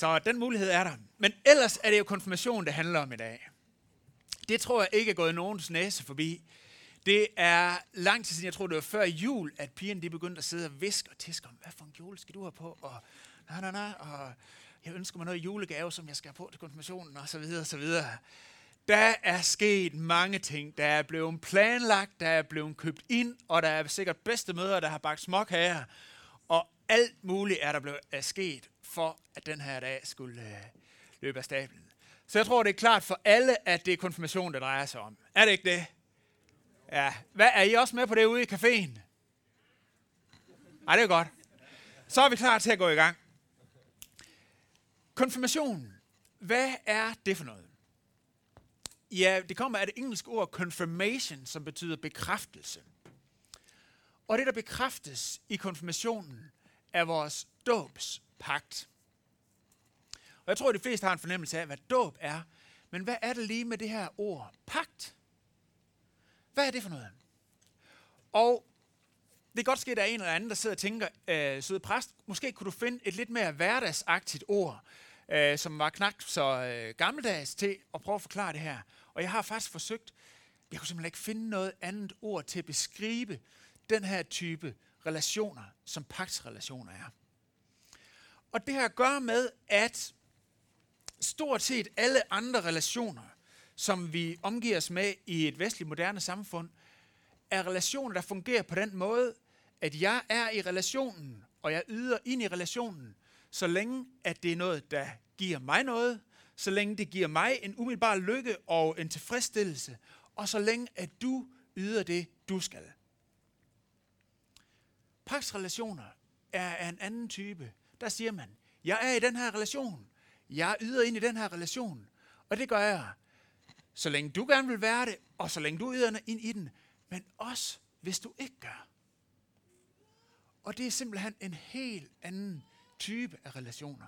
Så den mulighed er der. Men ellers er det jo konfirmation, det handler om i dag. Det tror jeg ikke er gået nogens næse forbi. Det er lang tid siden, jeg tror det var før jul, at pigerne de begyndte at sidde og viske og tiske om, hvad for en kjole skal du have på? Og, na, na, na, og jeg ønsker mig noget julegave, som jeg skal have på til konfirmationen, og så videre, og så videre. Der er sket mange ting. Der er blevet planlagt, der er blevet købt ind, og der er sikkert bedste møder, der har bagt småkager. Og alt muligt er der blevet er sket, for at den her dag skulle øh, løbe af stablen. Så jeg tror, det er klart for alle, at det er konfirmation, der drejer sig om. Er det ikke det? Ja. Hvad, er I også med på det ude i caféen? Nej, det er godt. Så er vi klar til at gå i gang. Konfirmation. Hvad er det for noget? Ja, det kommer af det engelske ord confirmation, som betyder bekræftelse. Og det, der bekræftes i konfirmationen, er vores dåbs pagt. Og jeg tror, at de fleste har en fornemmelse af, hvad dåb er. Men hvad er det lige med det her ord pagt? Hvad er det for noget? Og det kan godt ske, at der er en eller anden, der sidder og tænker, øh, søde præst, måske kunne du finde et lidt mere hverdagsagtigt ord, øh, som var knap så øh, gammeldags til at prøve at forklare det her. Og jeg har faktisk forsøgt, jeg kunne simpelthen ikke finde noget andet ord til at beskrive den her type relationer, som pagtsrelationer er. Og det har at gøre med, at stort set alle andre relationer, som vi omgiver os med i et vestligt moderne samfund, er relationer, der fungerer på den måde, at jeg er i relationen, og jeg yder ind i relationen, så længe at det er noget, der giver mig noget, så længe det giver mig en umiddelbar lykke og en tilfredsstillelse, og så længe at du yder det, du skal. Paksrelationer er af en anden type. Der siger man, jeg er i den her relation. Jeg yder ind i den her relation. Og det gør jeg, så længe du gerne vil være det, og så længe du yder ind i den, men også hvis du ikke gør. Og det er simpelthen en helt anden type af relationer.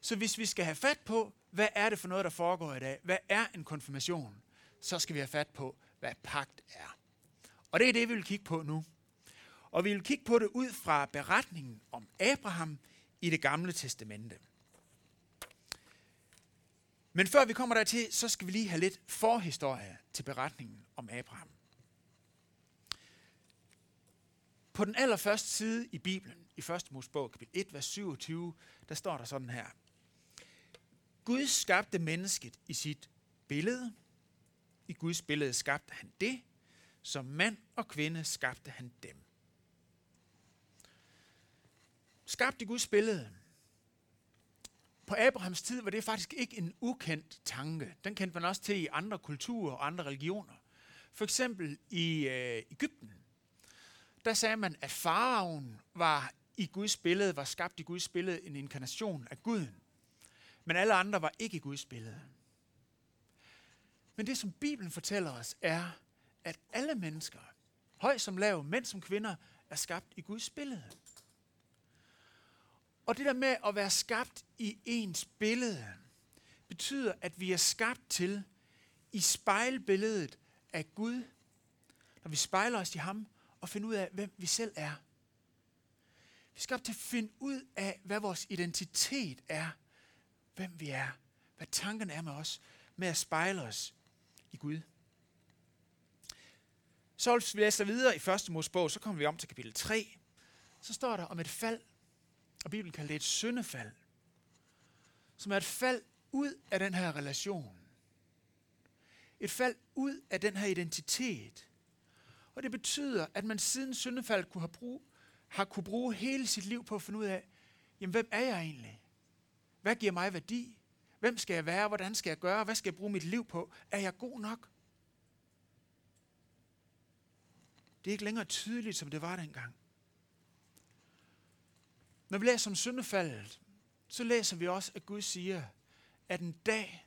Så hvis vi skal have fat på, hvad er det for noget, der foregår i dag? Hvad er en konfirmation? Så skal vi have fat på, hvad pagt er. Og det er det, vi vil kigge på nu. Og vi vil kigge på det ud fra beretningen om Abraham i det gamle testamente. Men før vi kommer dertil, så skal vi lige have lidt forhistorie til beretningen om Abraham. På den allerførste side i Bibelen, i 1. Mosebog, kapitel 1, vers 27, der står der sådan her. Gud skabte mennesket i sit billede. I Guds billede skabte han det. Som mand og kvinde skabte han dem. Skabt i Guds billede. På Abrahams tid var det faktisk ikke en ukendt tanke. Den kendte man også til i andre kulturer og andre religioner. For eksempel i øh, Ægypten. Der sagde man, at faraven var i Guds billede, var skabt i Guds billede en inkarnation af Guden. Men alle andre var ikke i Guds billede. Men det, som Bibelen fortæller os, er, at alle mennesker, høj som lav, mænd som kvinder, er skabt i Guds billede. Og det der med at være skabt i ens billede, betyder, at vi er skabt til i spejlbilledet af Gud, når vi spejler os i ham og finder ud af, hvem vi selv er. Vi er skabt til at finde ud af, hvad vores identitet er, hvem vi er, hvad tankerne er med os, med at spejle os i Gud. Så hvis vi læser videre i 1. Mosebog, så kommer vi om til kapitel 3. Så står der om et fald og Bibelen kalder det et syndefald, som er et fald ud af den her relation. Et fald ud af den her identitet. Og det betyder, at man siden syndefald kunne have, brug, har kunne bruge hele sit liv på at finde ud af, jamen hvem er jeg egentlig? Hvad giver mig værdi? Hvem skal jeg være? Hvordan skal jeg gøre? Hvad skal jeg bruge mit liv på? Er jeg god nok? Det er ikke længere tydeligt, som det var dengang. Når vi læser om syndefaldet, så læser vi også, at Gud siger, at en dag,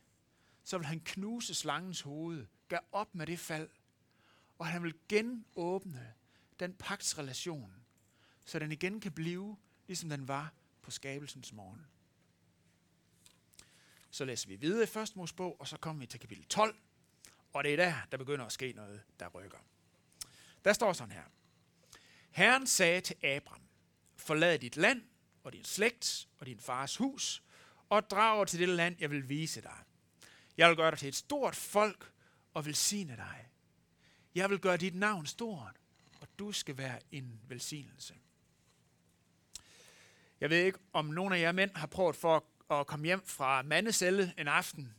så vil han knuse slangens hoved, gøre op med det fald, og han vil genåbne den pagtsrelation, så den igen kan blive, ligesom den var på skabelsens morgen. Så læser vi videre i 1. Mosebog, og så kommer vi til kapitel 12, og det er der, der begynder at ske noget, der rykker. Der står sådan her. Herren sagde til Abram, forlad dit land og din slægt og din fars hus, og drager til det land, jeg vil vise dig. Jeg vil gøre dig til et stort folk og velsigne dig. Jeg vil gøre dit navn stort, og du skal være en velsignelse. Jeg ved ikke, om nogen af jer mænd har prøvet for at komme hjem fra mandeselle en aften,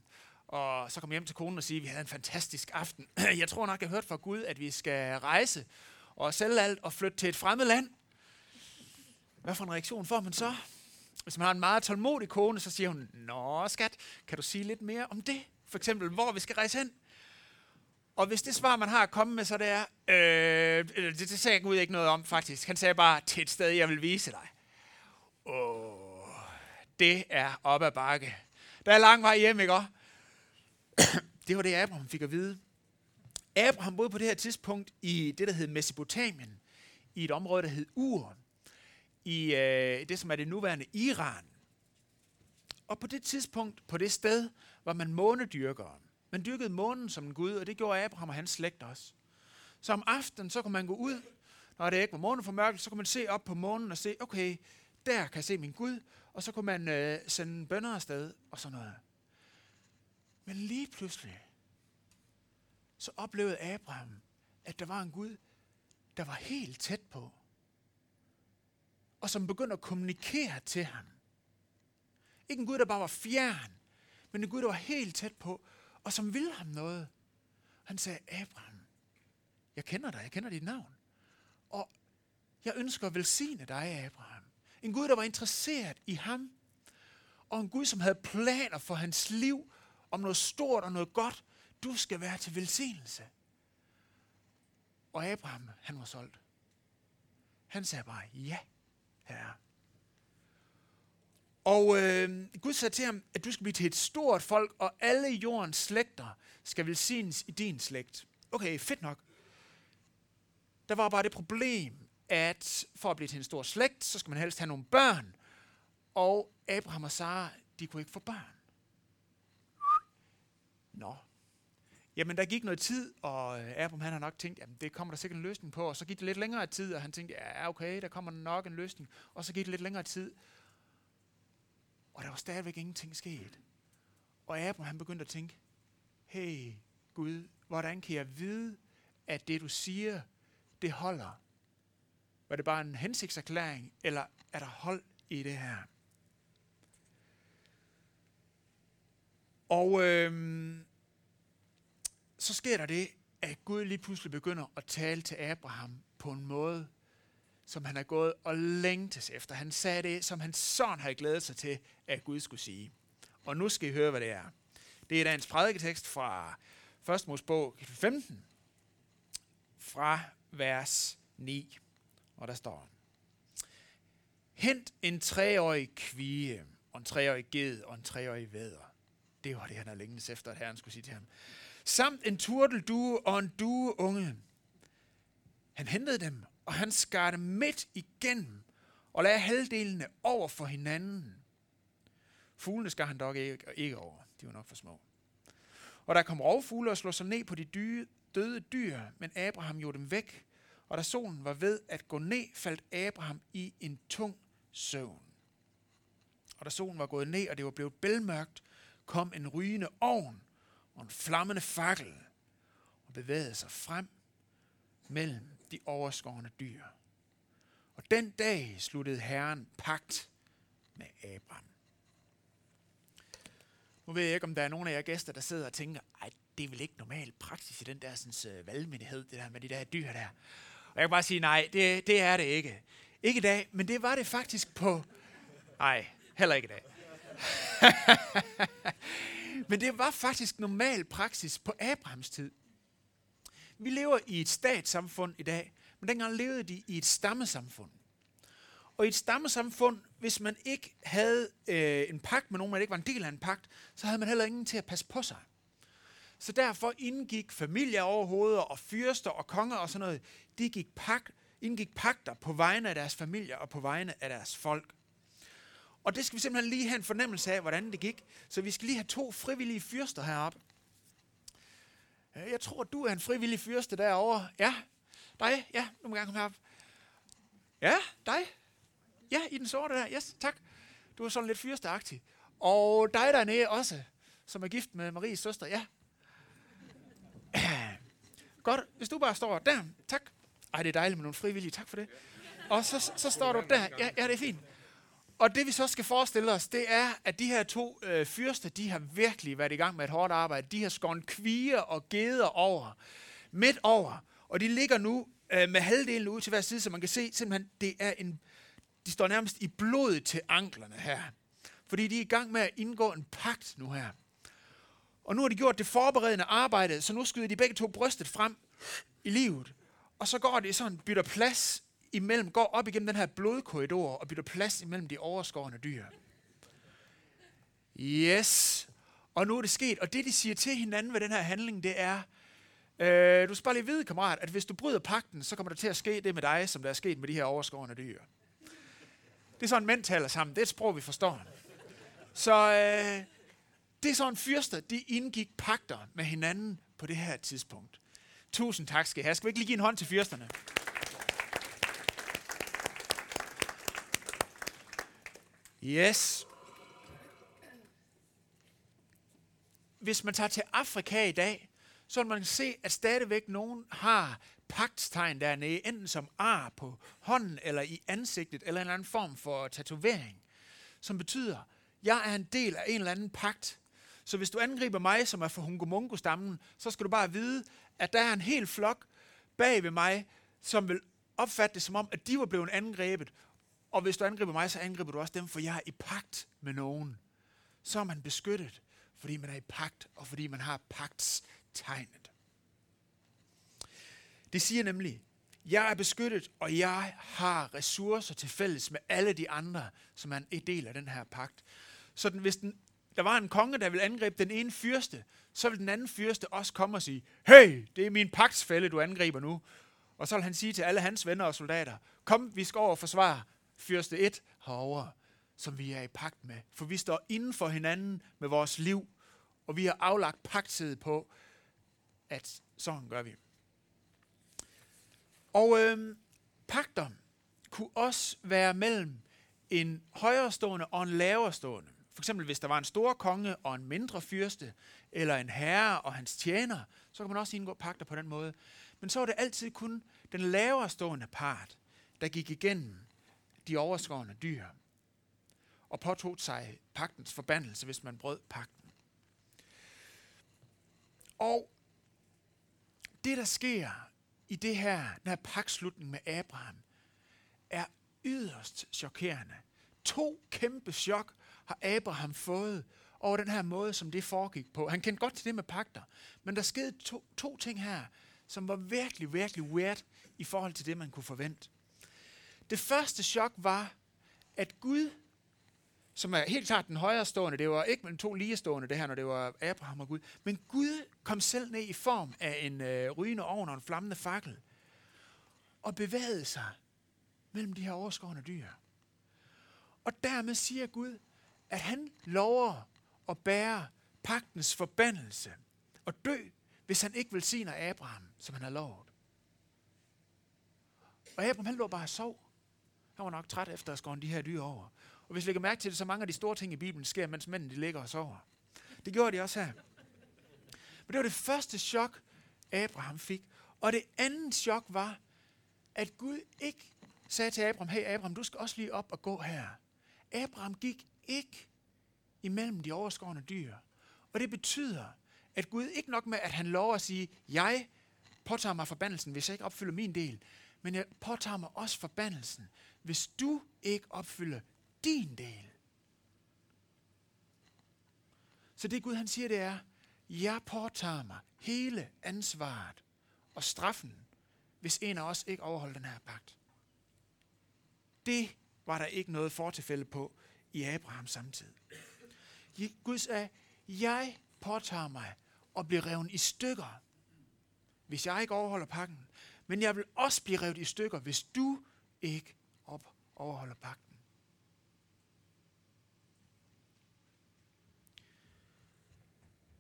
og så komme hjem til konen og sige, at vi havde en fantastisk aften. Jeg tror nok, jeg har hørt fra Gud, at vi skal rejse og sælge alt og flytte til et fremmed land. Hvad for en reaktion får man så? Hvis man har en meget tålmodig kone, så siger hun, Nå skat, kan du sige lidt mere om det? For eksempel, hvor vi skal rejse hen? Og hvis det svar, man har at komme med, så det er, øh, øh det, det sagde Gud ikke noget om faktisk. Han sagde bare, til et sted, jeg vil vise dig. Åh, det er op ad bakke. Der er lang vej hjem, ikke Det var det, Abraham fik at vide. Abraham boede på det her tidspunkt i det, der hed Mesopotamien, i et område, der hed Ur, i øh, det, som er det nuværende Iran. Og på det tidspunkt, på det sted, var man månedyrkere. Man dyrkede månen som en gud, og det gjorde Abraham og hans slægt også. Så om aftenen, så kunne man gå ud, når det ikke var månen for mørkt, så kunne man se op på månen og se, okay, der kan jeg se min Gud, og så kunne man øh, sende bønder afsted og sådan noget. Men lige pludselig, så oplevede Abraham, at der var en Gud, der var helt tæt på, og som begyndte at kommunikere til ham. Ikke en Gud, der bare var fjern, men en Gud, der var helt tæt på, og som ville ham noget. Han sagde, Abraham, jeg kender dig, jeg kender dit navn. Og jeg ønsker at velsigne dig, Abraham. En Gud, der var interesseret i ham. Og en Gud, som havde planer for hans liv om noget stort og noget godt. Du skal være til velsignelse. Og Abraham, han var solgt. Han sagde bare, ja, herre. Og øh, Gud sagde til ham, at du skal blive til et stort folk, og alle jordens slægter skal velsignes i din slægt. Okay, fedt nok. Der var bare det problem, at for at blive til en stor slægt, så skal man helst have nogle børn. Og Abraham og Sara, de kunne ikke få børn. Nå. Jamen, der gik noget tid, og øh, Abraham han har nok tænkt, jamen det kommer der sikkert en løsning på. Og så gik det lidt længere tid, og han tænkte, ja okay, der kommer nok en løsning. Og så gik det lidt længere tid, og der var stadigvæk ingenting sket. Og Abraham han begyndte at tænke, hey Gud, hvordan kan jeg vide, at det du siger, det holder? Var det bare en hensigtserklæring, eller er der hold i det her? Og øhm, så sker der det, at Gud lige pludselig begynder at tale til Abraham på en måde, som han har gået og længtes efter. Han sagde det, som han sådan havde glædet sig til, at Gud skulle sige. Og nu skal I høre, hvad det er. Det er dagens prædiketekst fra 1. Mosebog 15, fra vers 9. Og der står, Hent en treårig kvige, og en treårig ged, og en treårig væder. Det var det, han havde længtes efter, at herren skulle sige til ham. Samt en turteldue og en due unge. Han hentede dem, og han skar dem midt igennem, og lagde halvdelene over for hinanden. Fuglene skar han dog ikke, ikke over. De var nok for små. Og der kom rovfugle og slog sig ned på de dyre, døde dyr, men Abraham gjorde dem væk og da solen var ved at gå ned, faldt Abraham i en tung søvn. Og da solen var gået ned, og det var blevet bælmørkt, kom en rygende ovn og en flammende fakkel og bevægede sig frem mellem de overskårende dyr. Og den dag sluttede Herren pagt med Abraham. Nu ved jeg ikke, om der er nogen af jer gæster, der sidder og tænker, ej, det er vel ikke normal praksis i den der sådan, uh, valgmenighed, det der med de der dyr der. Og jeg kan bare sige, nej, det, det er det ikke. Ikke i dag, men det var det faktisk på... Nej, heller ikke i dag. men det var faktisk normal praksis på Abrahams tid. Vi lever i et statssamfund i dag, men dengang levede de i et stammesamfund. Og i et stammesamfund, hvis man ikke havde øh, en pagt med nogen, man ikke var en del af en pagt, så havde man heller ingen til at passe på sig. Så derfor indgik familier overhovedet og fyrster og konger og sådan noget, de gik pagt, indgik pakter på vegne af deres familier og på vegne af deres folk. Og det skal vi simpelthen lige have en fornemmelse af, hvordan det gik. Så vi skal lige have to frivillige fyrster heroppe. Øh, jeg tror, du er en frivillig fyrste derovre. Ja, dig. Ja, du må gerne komme herop. Ja, dig. Ja, i den sorte der. Yes, tak. Du er sådan lidt fyrsteagtig. Og dig dernede også, som er gift med Maries søster, ja. Godt, hvis du bare står der, tak. Ej, det er dejligt med nogle frivillige, tak for det. Og så, så står du der, ja, ja, det er fint. Og det vi så skal forestille os, det er, at de her to øh, fyrster, de har virkelig været i gang med et hårdt arbejde. De har skåret kvier og geder over, midt over. Og de ligger nu øh, med halvdelen ud til hver side, så man kan se simpelthen, det er en, de står nærmest i blod til anklerne her. Fordi de er i gang med at indgå en pagt nu her. Og nu har de gjort det forberedende arbejde, så nu skyder de begge to brystet frem i livet. Og så går det sådan, bytter plads imellem, går op igennem den her blodkorridor og bytter plads imellem de overskårende dyr. Yes. Og nu er det sket. Og det, de siger til hinanden ved den her handling, det er, øh, du skal bare lige vide, kammerat, at hvis du bryder pakten, så kommer der til at ske det med dig, som der er sket med de her overskårende dyr. Det er sådan, mænd taler sammen. Det er et sprog, vi forstår. Så øh, det er sådan, fyrster, de indgik pakter med hinanden på det her tidspunkt. Tusind tak skal I have. Skal vi ikke lige give en hånd til fyrsterne? Yes. Hvis man tager til Afrika i dag, så vil man se, at stadigvæk nogen har pagtstegn dernede, enten som ar på hånden, eller i ansigtet, eller en eller anden form for tatovering, som betyder, jeg er en del af en eller anden pagt. Så hvis du angriber mig, som er fra Hungomungo-stammen, så skal du bare vide, at der er en hel flok bag ved mig, som vil opfatte det som om, at de var blevet angrebet, og hvis du angriber mig, så angriber du også dem, for jeg er i pagt med nogen. Så er man beskyttet, fordi man er i pagt, og fordi man har pagtstegnet. Det siger nemlig, jeg er beskyttet, og jeg har ressourcer til fælles med alle de andre, som er en del af den her pagt. Så den, hvis den, der var en konge, der ville angribe den ene fyrste, så vil den anden fyrste også komme og sige, hey, det er min pagtsfælde, du angriber nu. Og så vil han sige til alle hans venner og soldater, kom, vi skal over og forsvare fyrste 1 herovre, som vi er i pagt med. For vi står inden for hinanden med vores liv, og vi har aflagt pagtid på, at sådan gør vi. Og øh, pagter kunne også være mellem en højrestående og en laverstående. For eksempel hvis der var en stor konge og en mindre fyrste, eller en herre og hans tjener, så kan man også indgå pagter på den måde. Men så var det altid kun den lavere stående part, der gik igennem de overskårende dyr, og påtog sig pagtens forbandelse, hvis man brød pagten. Og det, der sker i det her, den her pagtslutning med Abraham, er yderst chokerende. To kæmpe chok har Abraham fået over den her måde, som det foregik på. Han kendte godt til det med pagter, men der skete to, to ting her, som var virkelig, virkelig weird i forhold til det, man kunne forvente. Det første chok var, at Gud, som er helt klart den højere stående, det var ikke mellem to ligestående det her, når det var Abraham og Gud, men Gud kom selv ned i form af en øh, rygende ovn og en flammende fakkel, og bevægede sig mellem de her overskårende dyr. Og dermed siger Gud, at han lover at bære pagtens forbandelse og dø, hvis han ikke velsigner Abraham, som han har lovet. Og Abraham han lå bare og sov. Han var nok træt efter at skåre de her dyr over. Og hvis vi lægger mærke til det, så mange af de store ting i Bibelen sker, mens mændene de ligger og sover. Det gjorde de også her. Men det var det første chok, Abraham fik. Og det andet chok var, at Gud ikke sagde til Abraham, hey Abraham, du skal også lige op og gå her. Abraham gik ikke imellem de overskårende dyr. Og det betyder, at Gud ikke nok med, at han lover at sige, jeg påtager mig forbandelsen, hvis jeg ikke opfylder min del, men jeg påtager mig også forbandelsen, hvis du ikke opfylder din del. Så det Gud han siger, det er, jeg påtager mig hele ansvaret og straffen, hvis en af os ikke overholder den her pagt. Det var der ikke noget fortilfælde på i Abrahams samtid. Gud sagde, jeg påtager mig at blive revet i stykker, hvis jeg ikke overholder pakken. Men jeg vil også blive revet i stykker, hvis du ikke op overholder pakten.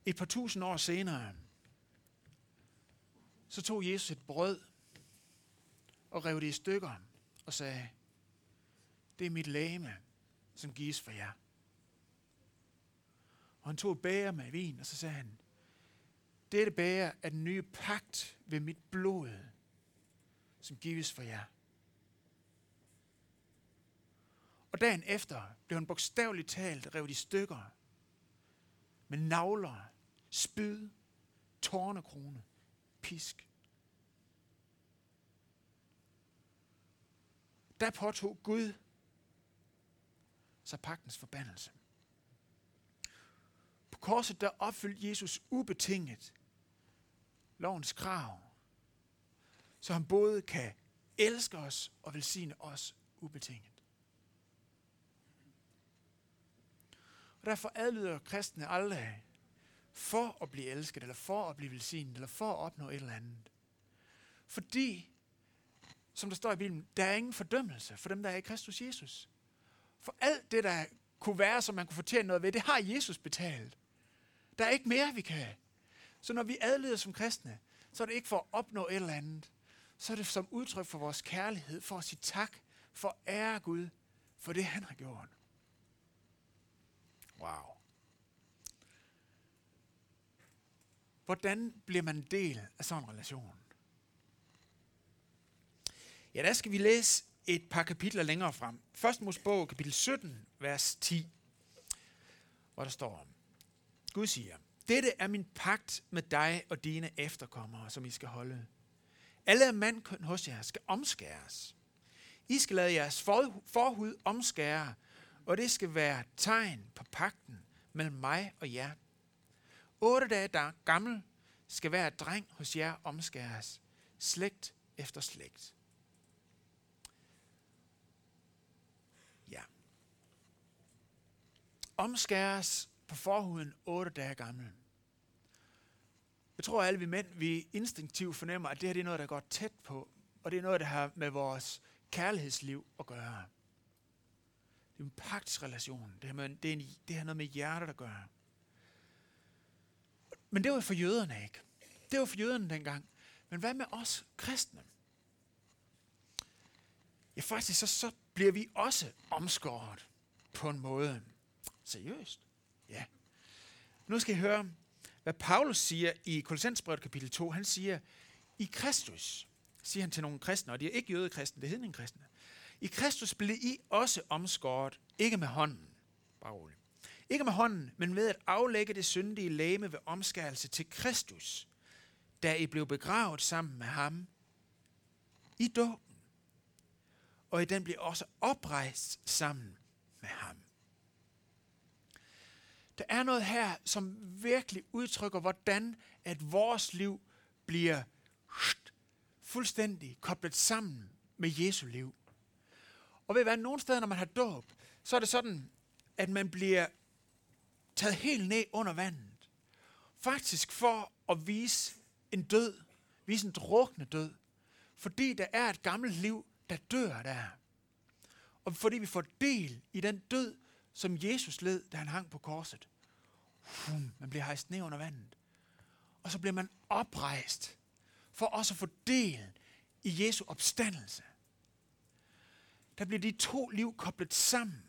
Et par tusind år senere, så tog Jesus et brød og rev det i stykker og sagde, det er mit læme, som gives for jer. han tog et bæger med vin, og så sagde han, dette bæger er den nye pagt ved mit blod, som gives for jer. Og dagen efter blev han bogstaveligt talt revet i stykker med navler, spyd, tårnekrone, pisk. Der påtog Gud sig pagtens forbandelse. På korset der opfyldte Jesus ubetinget lovens krav, så han både kan elske os og velsigne os ubetinget. Og derfor adlyder kristne aldrig for at blive elsket, eller for at blive velsignet, eller for at opnå et eller andet. Fordi, som der står i Bibelen, der er ingen fordømmelse for dem, der er i Kristus Jesus. For alt det, der kunne være, som man kunne fortjene noget ved, det har Jesus betalt. Der er ikke mere, vi kan. Så når vi adlyder som kristne, så er det ikke for at opnå et eller andet. Så er det som udtryk for vores kærlighed, for at sige tak, for at ære Gud, for det han har gjort. Wow. Hvordan bliver man del af sådan en relation? Ja, der skal vi læse et par kapitler længere frem. Først Mosebog, kapitel 17, vers 10, hvor der står, Gud siger, dette er min pagt med dig og dine efterkommere, som I skal holde. Alle mandkøn hos jer skal omskæres. I skal lade jeres forhud omskære, og det skal være tegn på pakten mellem mig og jer. Otte dage der gammel skal være dreng hos jer omskæres, slægt efter slægt. Ja. Omskæres på forhuden otte dage gammel. Jeg tror, at alle vi mænd, vi instinktivt fornemmer, at det her det er noget, der går tæt på, og det er noget, der har med vores kærlighedsliv at gøre. Det er en pagtsrelation. Det med, det, er en, det har noget med hjertet at gøre. Men det var for jøderne ikke. Det var for jøderne dengang. Men hvad med os kristne? Ja, faktisk så, så bliver vi også omskåret på en måde. Seriøst? Ja. Nu skal I høre, hvad Paulus siger i Kolossensbrevet kapitel 2. Han siger, i Kristus, siger han til nogle kristne, og de er ikke jødekristne, det er kristne. I Kristus blev I også omskåret, ikke med hånden, bare roligt. Ikke med hånden, men ved at aflægge det syndige læme ved omskærelse til Kristus, da I blev begravet sammen med ham i dåben. Og i den blev også oprejst sammen med ham. Der er noget her, som virkelig udtrykker, hvordan at vores liv bliver fuldstændig koblet sammen med Jesu liv. Og ved hvad, nogle steder, når man har dåb, så er det sådan, at man bliver taget helt ned under vandet. Faktisk for at vise en død, vise en drukne død. Fordi der er et gammelt liv, der dør der. Og fordi vi får del i den død, som Jesus led, da han hang på korset. Hum, man bliver hejst ned under vandet. Og så bliver man oprejst for også at få del i Jesu opstandelse. Der bliver de to liv koblet sammen.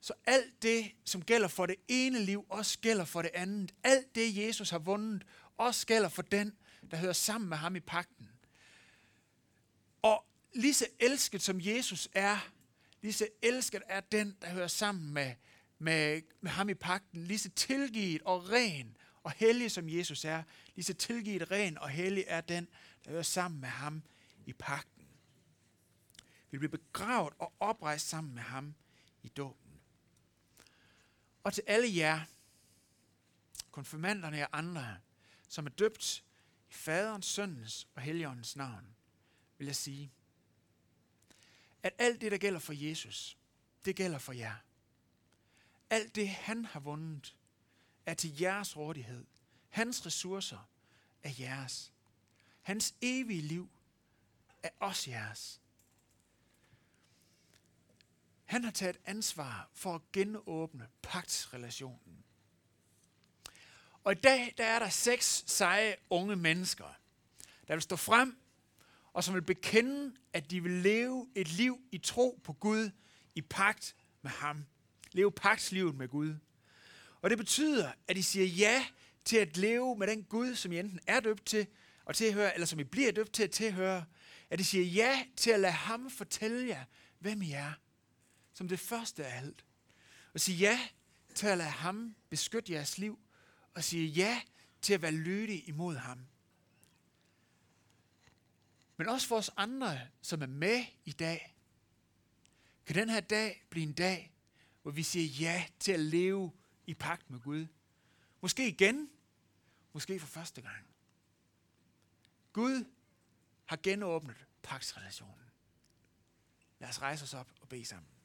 Så alt det, som gælder for det ene liv, også gælder for det andet. Alt det, Jesus har vundet, også gælder for den, der hører sammen med ham i pakten. Og lige så elsket som Jesus er, lige så elsket er den, der hører sammen med, med, med ham i pakten. Lige så tilgivet og ren og hellig som Jesus er, lige så tilgivet, ren og hellig er den, der hører sammen med ham i pakten. Vi bliver begravet og oprejst sammen med ham i dåben. Og til alle jer, konfirmanderne og andre, som er døbt i faderens, søndens og helligåndens navn, vil jeg sige, at alt det, der gælder for Jesus, det gælder for jer. Alt det, han har vundet, er til jeres rådighed. Hans ressourcer er jeres. Hans evige liv er også jeres. Han har taget ansvar for at genåbne pagtsrelationen. Og i dag der er der seks seje unge mennesker, der vil stå frem og som vil bekende, at de vil leve et liv i tro på Gud i pagt med ham. Leve pagtslivet med Gud. Og det betyder, at de siger ja til at leve med den Gud, som I enten er døbt til og tilhøre, eller som I bliver døbt til at tilhøre. At de siger ja til at lade ham fortælle jer, hvem I er. Som det første af alt. Og sige ja til at lade ham beskytte jeres liv. Og sige ja til at være lydige imod ham. Men også for os andre, som er med i dag, kan den her dag blive en dag, hvor vi siger ja til at leve i pagt med Gud. Måske igen, måske for første gang. Gud har genåbnet pagtsrelationen. Lad os rejse os op og bede sammen.